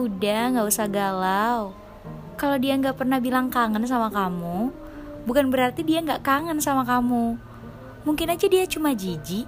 Udah, gak usah galau. Kalau dia gak pernah bilang kangen sama kamu, bukan berarti dia gak kangen sama kamu. Mungkin aja dia cuma jijik